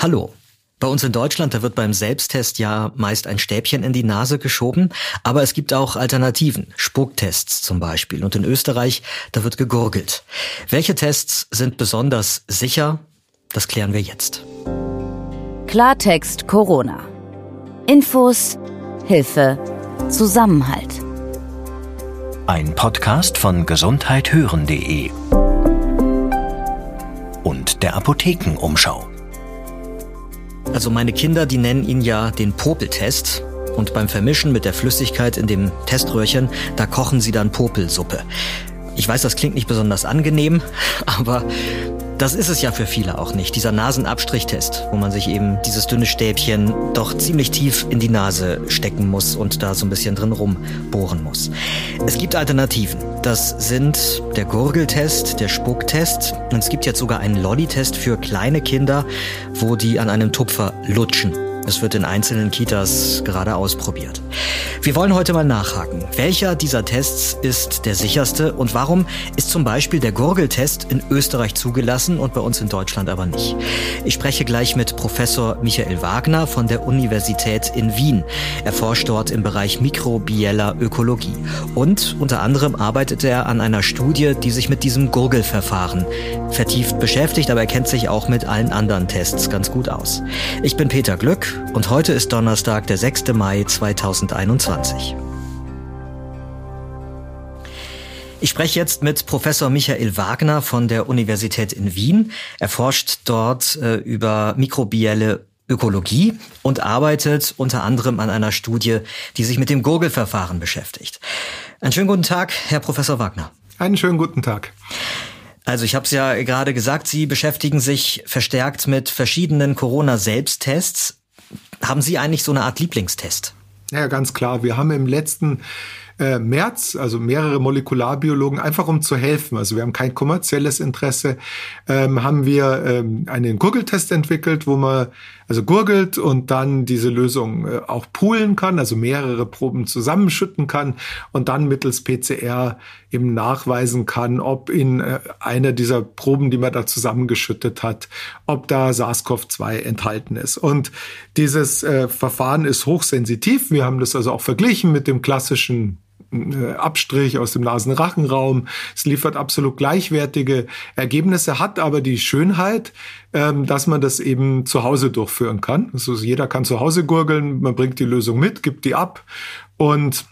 Hallo. Bei uns in Deutschland, da wird beim Selbsttest ja meist ein Stäbchen in die Nase geschoben, aber es gibt auch Alternativen, Spucktests zum Beispiel. Und in Österreich, da wird gegurgelt. Welche Tests sind besonders sicher? Das klären wir jetzt. Klartext Corona. Infos, Hilfe, Zusammenhalt. Ein Podcast von gesundheithören.de und der Apothekenumschau. Also meine Kinder, die nennen ihn ja den Popeltest. Und beim Vermischen mit der Flüssigkeit in dem Teströhrchen, da kochen sie dann Popelsuppe. Ich weiß, das klingt nicht besonders angenehm, aber das ist es ja für viele auch nicht, dieser Nasenabstrichtest, wo man sich eben dieses dünne Stäbchen doch ziemlich tief in die Nase stecken muss und da so ein bisschen drin rumbohren muss. Es gibt Alternativen. Das sind der Gurgeltest, der Spucktest und es gibt jetzt sogar einen Lolli-Test für kleine Kinder, wo die an einem Tupfer lutschen. Es wird in einzelnen Kitas gerade ausprobiert. Wir wollen heute mal nachhaken. Welcher dieser Tests ist der sicherste und warum ist zum Beispiel der Gurgeltest in Österreich zugelassen und bei uns in Deutschland aber nicht? Ich spreche gleich mit Professor Michael Wagner von der Universität in Wien. Er forscht dort im Bereich mikrobieller Ökologie. Und unter anderem arbeitet er an einer Studie, die sich mit diesem Gurgelverfahren vertieft beschäftigt, aber er kennt sich auch mit allen anderen Tests ganz gut aus. Ich bin Peter Glück und heute ist Donnerstag, der 6. Mai 2021. Ich spreche jetzt mit Professor Michael Wagner von der Universität in Wien. Er forscht dort äh, über mikrobielle Ökologie und arbeitet unter anderem an einer Studie, die sich mit dem Gurgelverfahren beschäftigt. Einen schönen guten Tag, Herr Professor Wagner. Einen schönen guten Tag. Also ich habe es ja gerade gesagt, Sie beschäftigen sich verstärkt mit verschiedenen Corona-Selbsttests. Haben Sie eigentlich so eine Art Lieblingstest? Ja, ganz klar. Wir haben im letzten äh, März, also mehrere Molekularbiologen, einfach um zu helfen. Also wir haben kein kommerzielles Interesse, ähm, haben wir ähm, einen Gurgeltest entwickelt, wo man also gurgelt und dann diese Lösung äh, auch poolen kann, also mehrere Proben zusammenschütten kann und dann mittels PCR eben nachweisen kann, ob in äh, einer dieser Proben, die man da zusammengeschüttet hat, ob da SARS-CoV-2 enthalten ist. Und dieses äh, Verfahren ist hochsensitiv. Wir haben das also auch verglichen mit dem klassischen Abstrich aus dem Nasenrachenraum. Es liefert absolut gleichwertige Ergebnisse, hat aber die Schönheit, ähm, dass man das eben zu Hause durchführen kann. Also jeder kann zu Hause gurgeln, man bringt die Lösung mit, gibt die ab und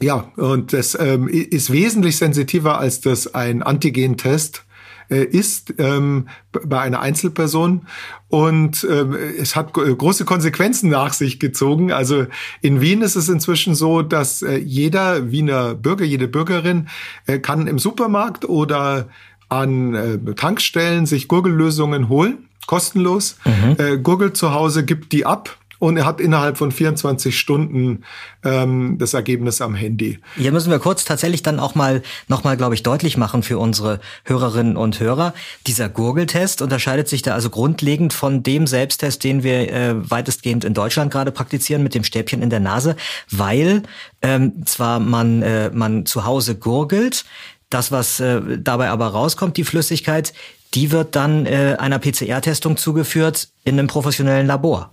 ja, und das ähm, ist wesentlich sensitiver, als das ein Antigentest äh, ist ähm, bei einer Einzelperson. Und ähm, es hat große Konsequenzen nach sich gezogen. Also in Wien ist es inzwischen so, dass äh, jeder Wiener Bürger, jede Bürgerin äh, kann im Supermarkt oder an äh, Tankstellen sich Gurgellösungen holen, kostenlos. Mhm. Äh, gurgelt zu Hause, gibt die ab und er hat innerhalb von 24 Stunden ähm, das Ergebnis am Handy. Hier müssen wir kurz tatsächlich dann auch mal nochmal, glaube ich, deutlich machen für unsere Hörerinnen und Hörer. Dieser Gurgeltest unterscheidet sich da also grundlegend von dem Selbsttest, den wir äh, weitestgehend in Deutschland gerade praktizieren mit dem Stäbchen in der Nase, weil ähm, zwar man, äh, man zu Hause gurgelt, das, was äh, dabei aber rauskommt, die Flüssigkeit, die wird dann äh, einer PCR-Testung zugeführt in einem professionellen Labor.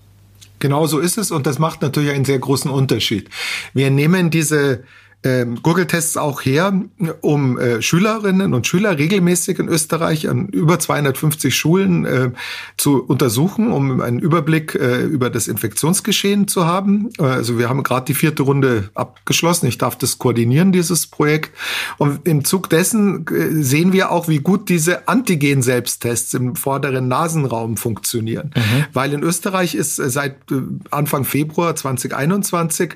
Genau so ist es und das macht natürlich einen sehr großen Unterschied. Wir nehmen diese ähm, Google-Tests auch her, um äh, Schülerinnen und Schüler regelmäßig in Österreich an über 250 Schulen äh, zu untersuchen, um einen Überblick äh, über das Infektionsgeschehen zu haben. Also wir haben gerade die vierte Runde abgeschlossen. Ich darf das koordinieren, dieses Projekt. Und im Zug dessen sehen wir auch, wie gut diese Antigen-Selbsttests im vorderen Nasenraum funktionieren. Mhm. Weil in Österreich ist seit Anfang Februar 2021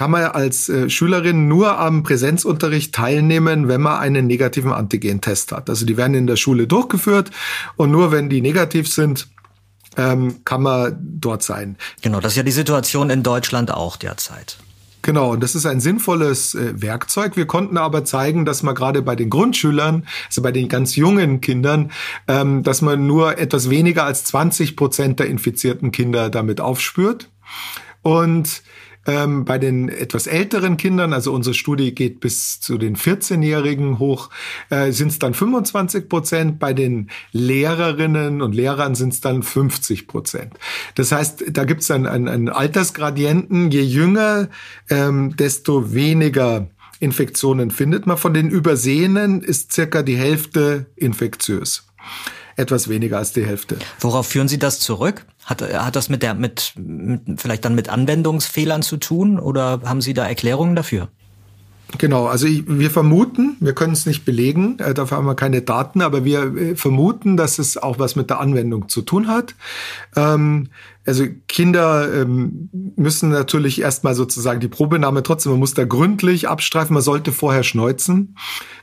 kann man als Schülerin nur am Präsenzunterricht teilnehmen, wenn man einen negativen Antigentest hat. Also die werden in der Schule durchgeführt und nur wenn die negativ sind, ähm, kann man dort sein. Genau, das ist ja die Situation in Deutschland auch derzeit. Genau, und das ist ein sinnvolles äh, Werkzeug. Wir konnten aber zeigen, dass man gerade bei den Grundschülern, also bei den ganz jungen Kindern, ähm, dass man nur etwas weniger als 20 Prozent der infizierten Kinder damit aufspürt. Und Ähm, bei den etwas älteren Kindern, also unsere Studie geht bis zu den 14-Jährigen hoch, äh, sind es dann 25 Prozent. Bei den Lehrerinnen und Lehrern sind es dann 50 Prozent. Das heißt, da gibt es einen, einen, einen Altersgradienten. Je jünger, ähm, desto weniger Infektionen findet man. Von den Übersehenen ist circa die Hälfte infektiös etwas weniger als die Hälfte. Worauf führen Sie das zurück? Hat, hat das mit der, mit, mit, vielleicht dann mit Anwendungsfehlern zu tun oder haben Sie da Erklärungen dafür? Genau, also ich, wir vermuten, wir können es nicht belegen, äh, dafür haben wir keine Daten, aber wir äh, vermuten, dass es auch was mit der Anwendung zu tun hat. Ähm, also Kinder ähm, müssen natürlich erstmal sozusagen die Probenahme trotzdem, man muss da gründlich abstreifen, man sollte vorher schneuzen,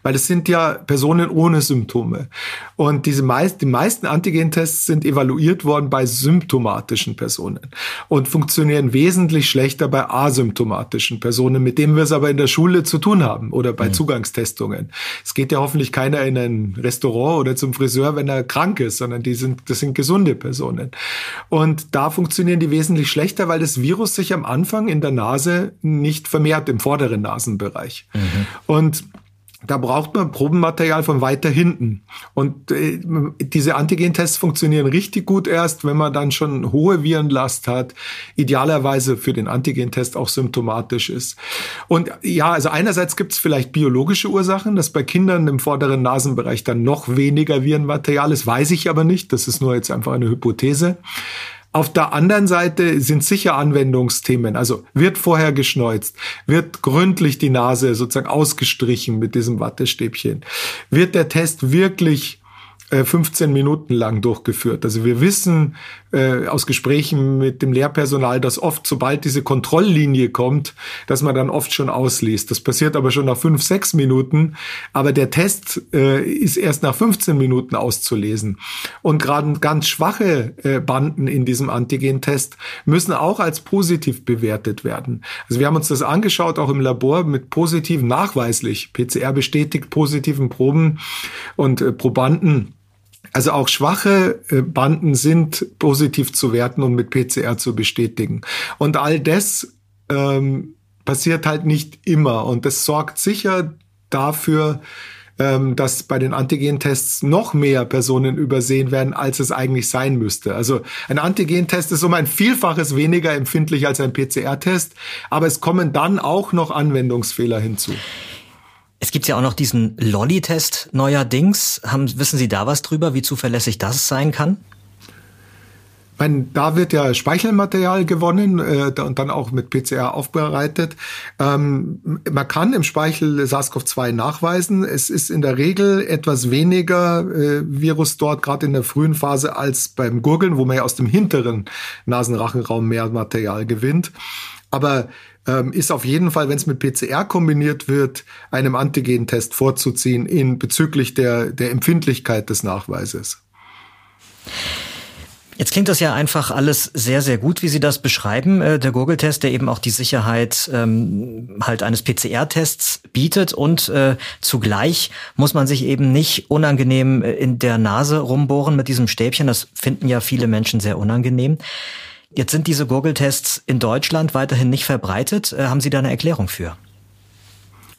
weil es sind ja Personen ohne Symptome. Und diese meist, die meisten Antigentests sind evaluiert worden bei symptomatischen Personen und funktionieren wesentlich schlechter bei asymptomatischen Personen, mit denen wir es aber in der Schule zu tun haben oder bei mhm. Zugangstestungen. Es geht ja hoffentlich keiner in ein Restaurant oder zum Friseur, wenn er krank ist, sondern die sind, das sind gesunde Personen. Und da funktionieren die wesentlich schlechter, weil das Virus sich am Anfang in der Nase nicht vermehrt im vorderen Nasenbereich. Mhm. Und da braucht man Probenmaterial von weiter hinten. Und äh, diese Antigentests funktionieren richtig gut erst, wenn man dann schon hohe Virenlast hat, idealerweise für den Antigentest auch symptomatisch ist. Und ja, also einerseits gibt es vielleicht biologische Ursachen, dass bei Kindern im vorderen Nasenbereich dann noch weniger Virenmaterial ist, weiß ich aber nicht. Das ist nur jetzt einfach eine Hypothese. Auf der anderen Seite sind sicher Anwendungsthemen. Also wird vorher geschneuzt, wird gründlich die Nase sozusagen ausgestrichen mit diesem Wattestäbchen, wird der Test wirklich 15 äh, Minuten lang durchgeführt. Also wir wissen äh, aus Gesprächen mit dem Lehrpersonal, dass oft, sobald diese Kontrolllinie kommt, dass man dann oft schon ausliest. Das passiert aber schon nach fünf, sechs Minuten. Aber der Test äh, ist erst nach 15 Minuten auszulesen. Und gerade ganz schwache äh, Banden in diesem Antigen-Test müssen auch als positiv bewertet werden. Also wir haben uns das angeschaut, auch im Labor mit positiven, nachweislich, PCR bestätigt positiven Proben und äh, Probanden also auch schwache äh, Banden sind positiv zu werten und mit PCR zu bestätigen. Und all das ähm, passiert halt nicht immer. Und das sorgt sicher dafür, ähm, dass bei den Antigentests noch mehr Personen übersehen werden, als es eigentlich sein müsste. Also ein Antigentest ist um ein Vielfaches weniger empfindlich als ein PCR-Test, aber es kommen dann auch noch Anwendungsfehler hinzu. Es gibt ja auch noch diesen Lolly-Test neuerdings. Haben, wissen Sie da was drüber, wie zuverlässig das sein kann? Mein, da wird ja Speichelmaterial gewonnen äh, und dann auch mit PCR aufbereitet. Ähm, man kann im Speichel SARS-CoV-2 nachweisen. Es ist in der Regel etwas weniger äh, Virus dort, gerade in der frühen Phase, als beim Gurgeln, wo man ja aus dem hinteren Nasenrachenraum mehr Material gewinnt. Aber ähm, ist auf jeden Fall, wenn es mit PCR kombiniert wird, einem Antigentest vorzuziehen in bezüglich der, der Empfindlichkeit des Nachweises. Jetzt klingt das ja einfach alles sehr, sehr gut, wie Sie das beschreiben. Äh, der Google-Test, der eben auch die Sicherheit ähm, halt eines PCR-Tests bietet und äh, zugleich muss man sich eben nicht unangenehm äh, in der Nase rumbohren mit diesem Stäbchen. Das finden ja viele Menschen sehr unangenehm. Jetzt sind diese Gurgeltests in Deutschland weiterhin nicht verbreitet. Äh, haben Sie da eine Erklärung für?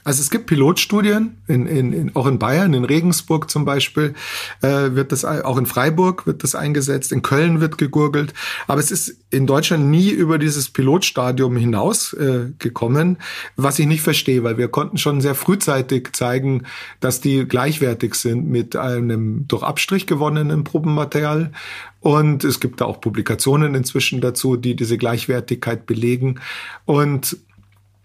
Also es gibt Pilotstudien, in, in, in, auch in Bayern, in Regensburg zum Beispiel, äh, wird das, auch in Freiburg wird das eingesetzt, in Köln wird gegurgelt, aber es ist in Deutschland nie über dieses Pilotstadium hinaus äh, gekommen, was ich nicht verstehe, weil wir konnten schon sehr frühzeitig zeigen, dass die gleichwertig sind mit einem durch Abstrich gewonnenen Probenmaterial und es gibt da auch Publikationen inzwischen dazu, die diese Gleichwertigkeit belegen. Und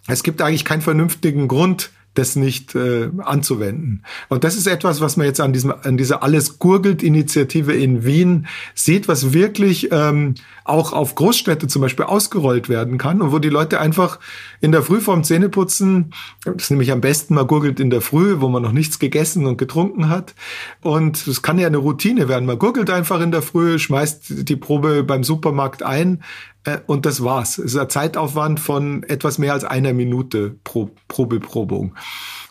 es gibt eigentlich keinen vernünftigen Grund, das nicht äh, anzuwenden. Und das ist etwas, was man jetzt an diesem an dieser alles gurgelt Initiative in Wien sieht, was wirklich ähm, auch auf Großstädte zum Beispiel ausgerollt werden kann und wo die Leute einfach in der Früh vorm Zähneputzen, das ist nämlich am besten, man gurgelt in der Früh, wo man noch nichts gegessen und getrunken hat und es kann ja eine Routine werden. Man gurgelt einfach in der Früh, schmeißt die Probe beim Supermarkt ein, äh, und das war's. Es ist ein Zeitaufwand von etwas mehr als einer Minute pro, pro Beprobung.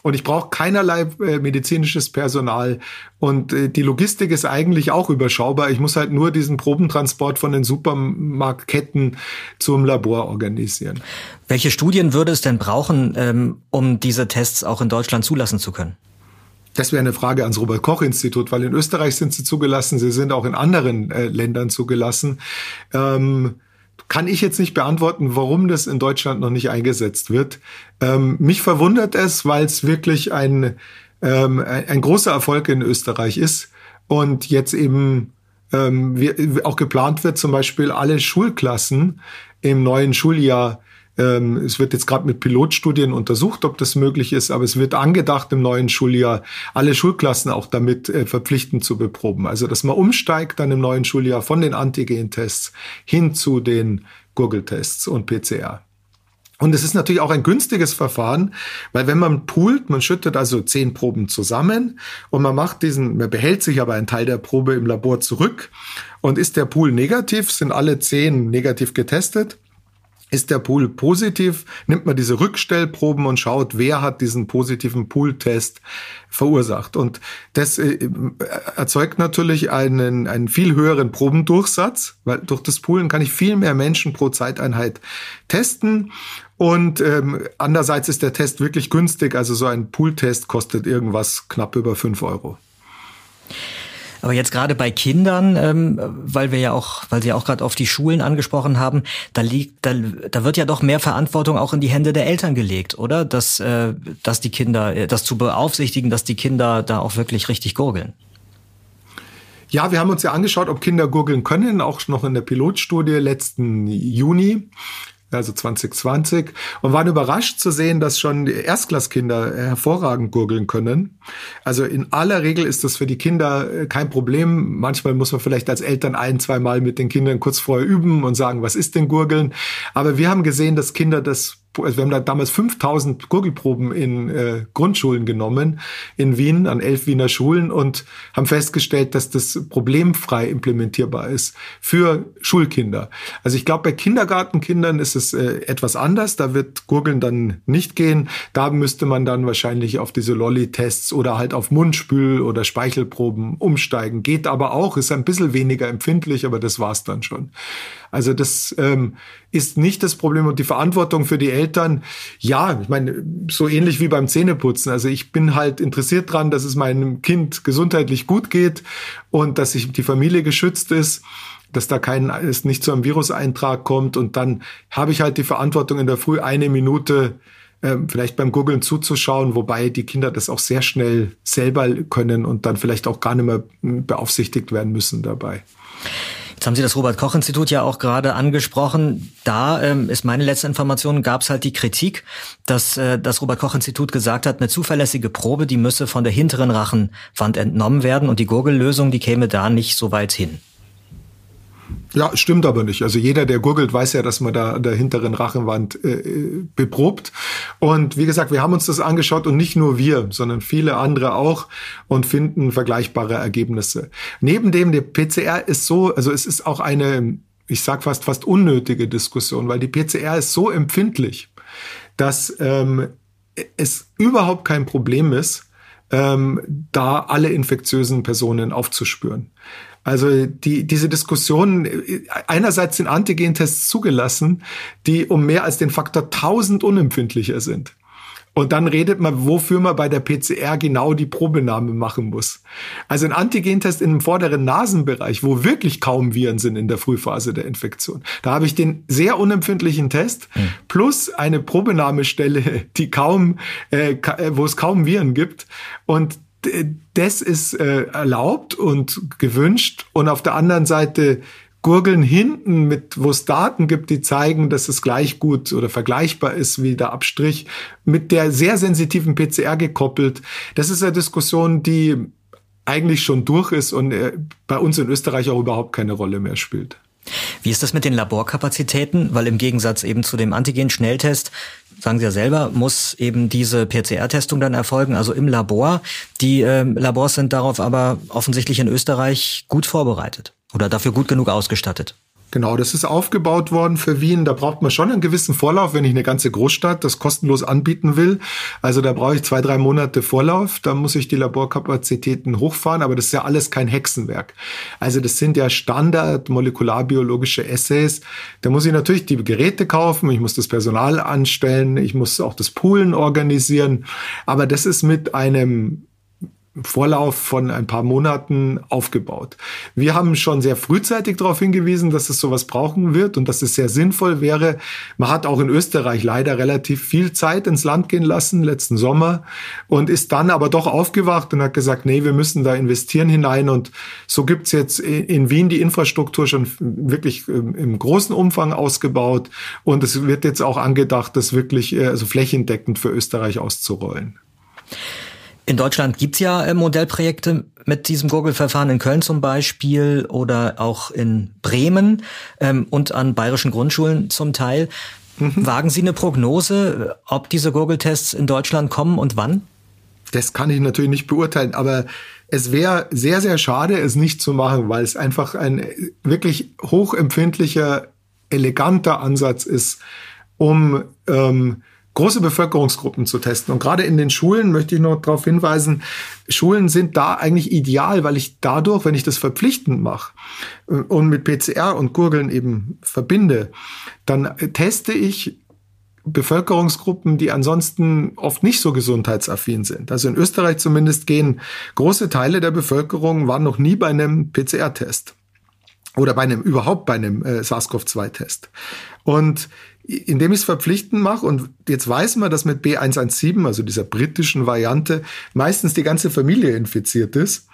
Und ich brauche keinerlei äh, medizinisches Personal. Und äh, die Logistik ist eigentlich auch überschaubar. Ich muss halt nur diesen Probentransport von den Supermarktketten zum Labor organisieren. Welche Studien würde es denn brauchen, ähm, um diese Tests auch in Deutschland zulassen zu können? Das wäre eine Frage ans Robert Koch Institut, weil in Österreich sind sie zugelassen, sie sind auch in anderen äh, Ländern zugelassen. Ähm, kann ich jetzt nicht beantworten, warum das in Deutschland noch nicht eingesetzt wird. Ähm, mich verwundert es, weil es wirklich ein, ähm, ein, großer Erfolg in Österreich ist und jetzt eben ähm, wie, auch geplant wird, zum Beispiel alle Schulklassen im neuen Schuljahr ähm, es wird jetzt gerade mit Pilotstudien untersucht, ob das möglich ist, aber es wird angedacht, im neuen Schuljahr alle Schulklassen auch damit äh, verpflichtend zu beproben. Also, dass man umsteigt dann im neuen Schuljahr von den Antigen-Tests hin zu den Google-Tests und PCR. Und es ist natürlich auch ein günstiges Verfahren, weil wenn man poolt, man schüttet also zehn Proben zusammen und man macht diesen, man behält sich aber einen Teil der Probe im Labor zurück und ist der Pool negativ, sind alle zehn negativ getestet, ist der Pool positiv, nimmt man diese Rückstellproben und schaut, wer hat diesen positiven Pool-Test verursacht. Und das äh, erzeugt natürlich einen, einen viel höheren Probendurchsatz, weil durch das Poolen kann ich viel mehr Menschen pro Zeiteinheit testen. Und ähm, andererseits ist der Test wirklich günstig. Also so ein Pool-Test kostet irgendwas knapp über fünf Euro. Aber jetzt gerade bei Kindern, ähm, weil wir ja auch, weil Sie ja auch gerade auf die Schulen angesprochen haben, da liegt, da, da wird ja doch mehr Verantwortung auch in die Hände der Eltern gelegt, oder? Dass, äh, dass die Kinder, äh, das zu beaufsichtigen, dass die Kinder da auch wirklich richtig gurgeln. Ja, wir haben uns ja angeschaut, ob Kinder gurgeln können, auch noch in der Pilotstudie letzten Juni also 2020, und waren überrascht zu sehen, dass schon Erstklasskinder hervorragend gurgeln können. Also in aller Regel ist das für die Kinder äh, kein Problem. Manchmal muss man vielleicht als Eltern ein, zwei Mal mit den Kindern kurz vorher üben und sagen, was ist denn Gurgeln? Aber wir haben gesehen, dass Kinder das also wir haben da damals 5000 Gurgelproben in äh, Grundschulen genommen in Wien an elf Wiener Schulen und haben festgestellt, dass das problemfrei implementierbar ist für Schulkinder. Also ich glaube, bei Kindergartenkindern ist es äh, etwas anders. Da wird Gurgeln dann nicht gehen. Da müsste man dann wahrscheinlich auf diese Lolli-Tests oder halt auf Mundspül- oder Speichelproben umsteigen. Geht aber auch, ist ein bisschen weniger empfindlich, aber das war's dann schon. Also das ähm, ist nicht das Problem und die Verantwortung für die Eltern. Ja, ich meine, so ähnlich wie beim Zähneputzen. Also ich bin halt interessiert dran, dass es meinem Kind gesundheitlich gut geht und dass sich die Familie geschützt ist dass da kein, es nicht zu einem Viruseintrag kommt und dann habe ich halt die Verantwortung in der Früh eine Minute äh, vielleicht beim Googlen zuzuschauen, wobei die Kinder das auch sehr schnell selber können und dann vielleicht auch gar nicht mehr beaufsichtigt werden müssen dabei. Jetzt haben Sie das Robert-Koch-Institut ja auch gerade angesprochen. Da ähm, ist meine letzte Information, gab es halt die Kritik, dass äh, das Robert-Koch-Institut gesagt hat, eine zuverlässige Probe, die müsse von der hinteren Rachenwand entnommen werden und die Gurgellösung, die käme da nicht so weit hin. Ja, stimmt aber nicht. Also jeder, der googelt, weiß ja, dass man da an der hinteren Rachenwand äh, beprobt. Und wie gesagt, wir haben uns das angeschaut und nicht nur wir, sondern viele andere auch und finden vergleichbare Ergebnisse. Neben dem, der PCR ist so, also es ist auch eine, ich sag fast fast unnötige Diskussion, weil die PCR ist so empfindlich, dass ähm, es überhaupt kein Problem ist, ähm, da alle infektiösen Personen aufzuspüren. Also die, diese Diskussion, einerseits sind Antigentests zugelassen, die um mehr als den Faktor 1000 unempfindlicher sind. Und dann redet man, wofür man bei der PCR genau die Probenahme machen muss. Also ein Antigentest im vorderen Nasenbereich, wo wirklich kaum Viren sind in der Frühphase der Infektion. Da habe ich den sehr unempfindlichen Test hm. plus eine Probenahmestelle, die kaum, äh, äh wo es kaum Viren gibt. Und das ist äh, erlaubt und gewünscht. Und auf der anderen Seite Gurgeln hinten mit, wo es Daten gibt, die zeigen, dass es gleich gut oder vergleichbar ist wie der Abstrich, mit der sehr sensitiven PCR gekoppelt. Das ist eine Diskussion, die eigentlich schon durch ist und äh, bei uns in Österreich auch überhaupt keine Rolle mehr spielt. Wie ist das mit den Laborkapazitäten? Weil im Gegensatz eben zu dem Antigen-Schnelltest, sagen Sie ja selber, muss eben diese PCR-Testung dann erfolgen, also im Labor. Die äh, Labors sind darauf aber offensichtlich in Österreich gut vorbereitet oder dafür gut genug ausgestattet. Genau, das ist aufgebaut worden für Wien. Da braucht man schon einen gewissen Vorlauf, wenn ich eine ganze Großstadt das kostenlos anbieten will. Also da brauche ich zwei, drei Monate Vorlauf. Da muss ich die Laborkapazitäten hochfahren, aber das ist ja alles kein Hexenwerk. Also das sind ja Standard molekularbiologische Essays. Da muss ich natürlich die Geräte kaufen, ich muss das Personal anstellen, ich muss auch das Poolen organisieren. Aber das ist mit einem Vorlauf von ein paar Monaten aufgebaut. Wir haben schon sehr frühzeitig darauf hingewiesen, dass es sowas brauchen wird und dass es sehr sinnvoll wäre. Man hat auch in Österreich leider relativ viel Zeit ins Land gehen lassen letzten Sommer und ist dann aber doch aufgewacht und hat gesagt, nee, wir müssen da investieren hinein und so gibt's jetzt in Wien die Infrastruktur schon wirklich ähm, im großen Umfang ausgebaut und es wird jetzt auch angedacht, das wirklich äh, also flächendeckend für Österreich auszurollen. In Deutschland gibt's ja äh, Modellprojekte mit diesem Gurgelverfahren in Köln zum Beispiel oder auch in Bremen ähm, und an bayerischen Grundschulen zum Teil. Mhm. Wagen Sie eine Prognose, ob diese Gurgeltests in Deutschland kommen und wann? Das kann ich natürlich nicht beurteilen, aber es wäre sehr, sehr schade, es nicht zu machen, weil es einfach ein wirklich hochempfindlicher, eleganter Ansatz ist, um ähm, große Bevölkerungsgruppen zu testen. Und gerade in den Schulen möchte ich noch darauf hinweisen, Schulen sind da eigentlich ideal, weil ich dadurch, wenn ich das verpflichtend mache äh, und mit PCR und Gurgeln eben verbinde, dann teste ich Bevölkerungsgruppen, die ansonsten oft nicht so gesundheitsaffin sind. Also in Österreich zumindest gehen große Teile der Bevölkerung waren noch nie bei einem PCR-Test oder bei einem überhaupt bei einem äh, SARS-CoV-2-Test. Und indem ich es verpflichtend mache und jetzt weiß man, dass mit B117, also dieser britischen Variante, meistens die ganze Familie infiziert ist.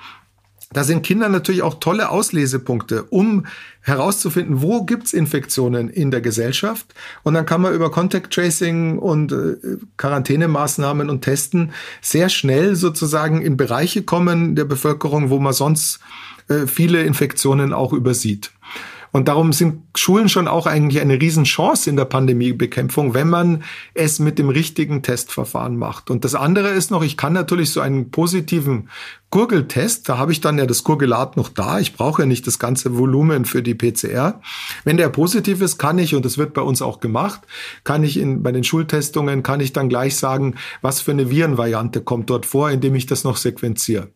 Da sind Kinder natürlich auch tolle Auslesepunkte, um herauszufinden, wo gibt's Infektionen in der Gesellschaft. Und dann kann man über Contact Tracing und äh, Quarantänemaßnahmen und Testen sehr schnell sozusagen in Bereiche kommen der Bevölkerung, wo man sonst äh, viele Infektionen auch übersieht. Und darum sind Schulen schon auch eigentlich eine Riesenchance in der Pandemiebekämpfung, wenn man es mit dem richtigen Testverfahren macht. Und das andere ist noch, ich kann natürlich so einen positiven Gurgeltest, da habe ich dann ja das Gurgelat noch da. Ich brauche ja nicht das ganze Volumen für die PCR. Wenn der positiv ist, kann ich, und das wird bei uns auch gemacht, kann ich in, bei den Schultestungen, kann ich dann gleich sagen, was für eine Virenvariante kommt dort vor, indem ich das noch sequenziere.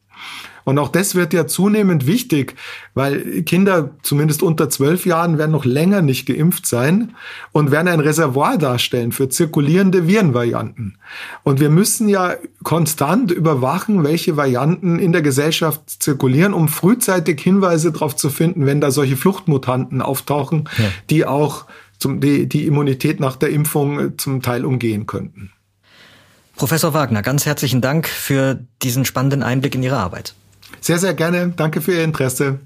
Und auch das wird ja zunehmend wichtig, weil Kinder zumindest unter zwölf Jahren werden noch länger nicht geimpft sein und werden ein Reservoir darstellen für zirkulierende Virenvarianten. Und wir müssen ja konstant überwachen, welche Varianten in der Gesellschaft zirkulieren, um frühzeitig Hinweise darauf zu finden, wenn da solche Fluchtmutanten auftauchen, ja. die auch zum, die, die Immunität nach der Impfung zum Teil umgehen könnten. Professor Wagner, ganz herzlichen Dank für diesen spannenden Einblick in Ihre Arbeit. Sehr, sehr gerne. Danke für Ihr Interesse.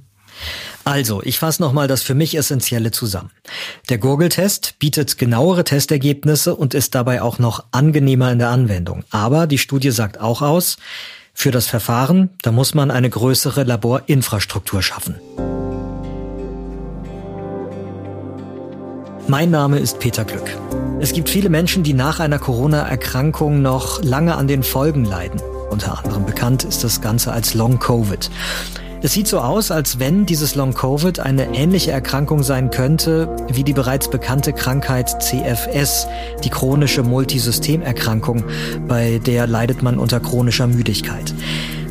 Also, ich fasse nochmal das für mich Essentielle zusammen. Der Gurgeltest bietet genauere Testergebnisse und ist dabei auch noch angenehmer in der Anwendung. Aber die Studie sagt auch aus, für das Verfahren, da muss man eine größere Laborinfrastruktur schaffen. Mein Name ist Peter Glück. Es gibt viele Menschen, die nach einer Corona-Erkrankung noch lange an den Folgen leiden. Unter anderem bekannt ist das Ganze als Long Covid. Es sieht so aus, als wenn dieses Long Covid eine ähnliche Erkrankung sein könnte wie die bereits bekannte Krankheit CFS, die chronische Multisystemerkrankung, bei der leidet man unter chronischer Müdigkeit.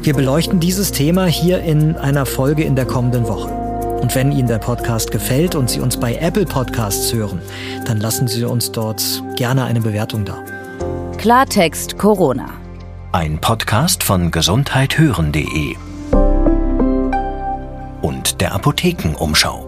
Wir beleuchten dieses Thema hier in einer Folge in der kommenden Woche. Und wenn Ihnen der Podcast gefällt und Sie uns bei Apple Podcasts hören, dann lassen Sie uns dort gerne eine Bewertung da. Klartext Corona ein Podcast von gesundheithören.de und der Apothekenumschau.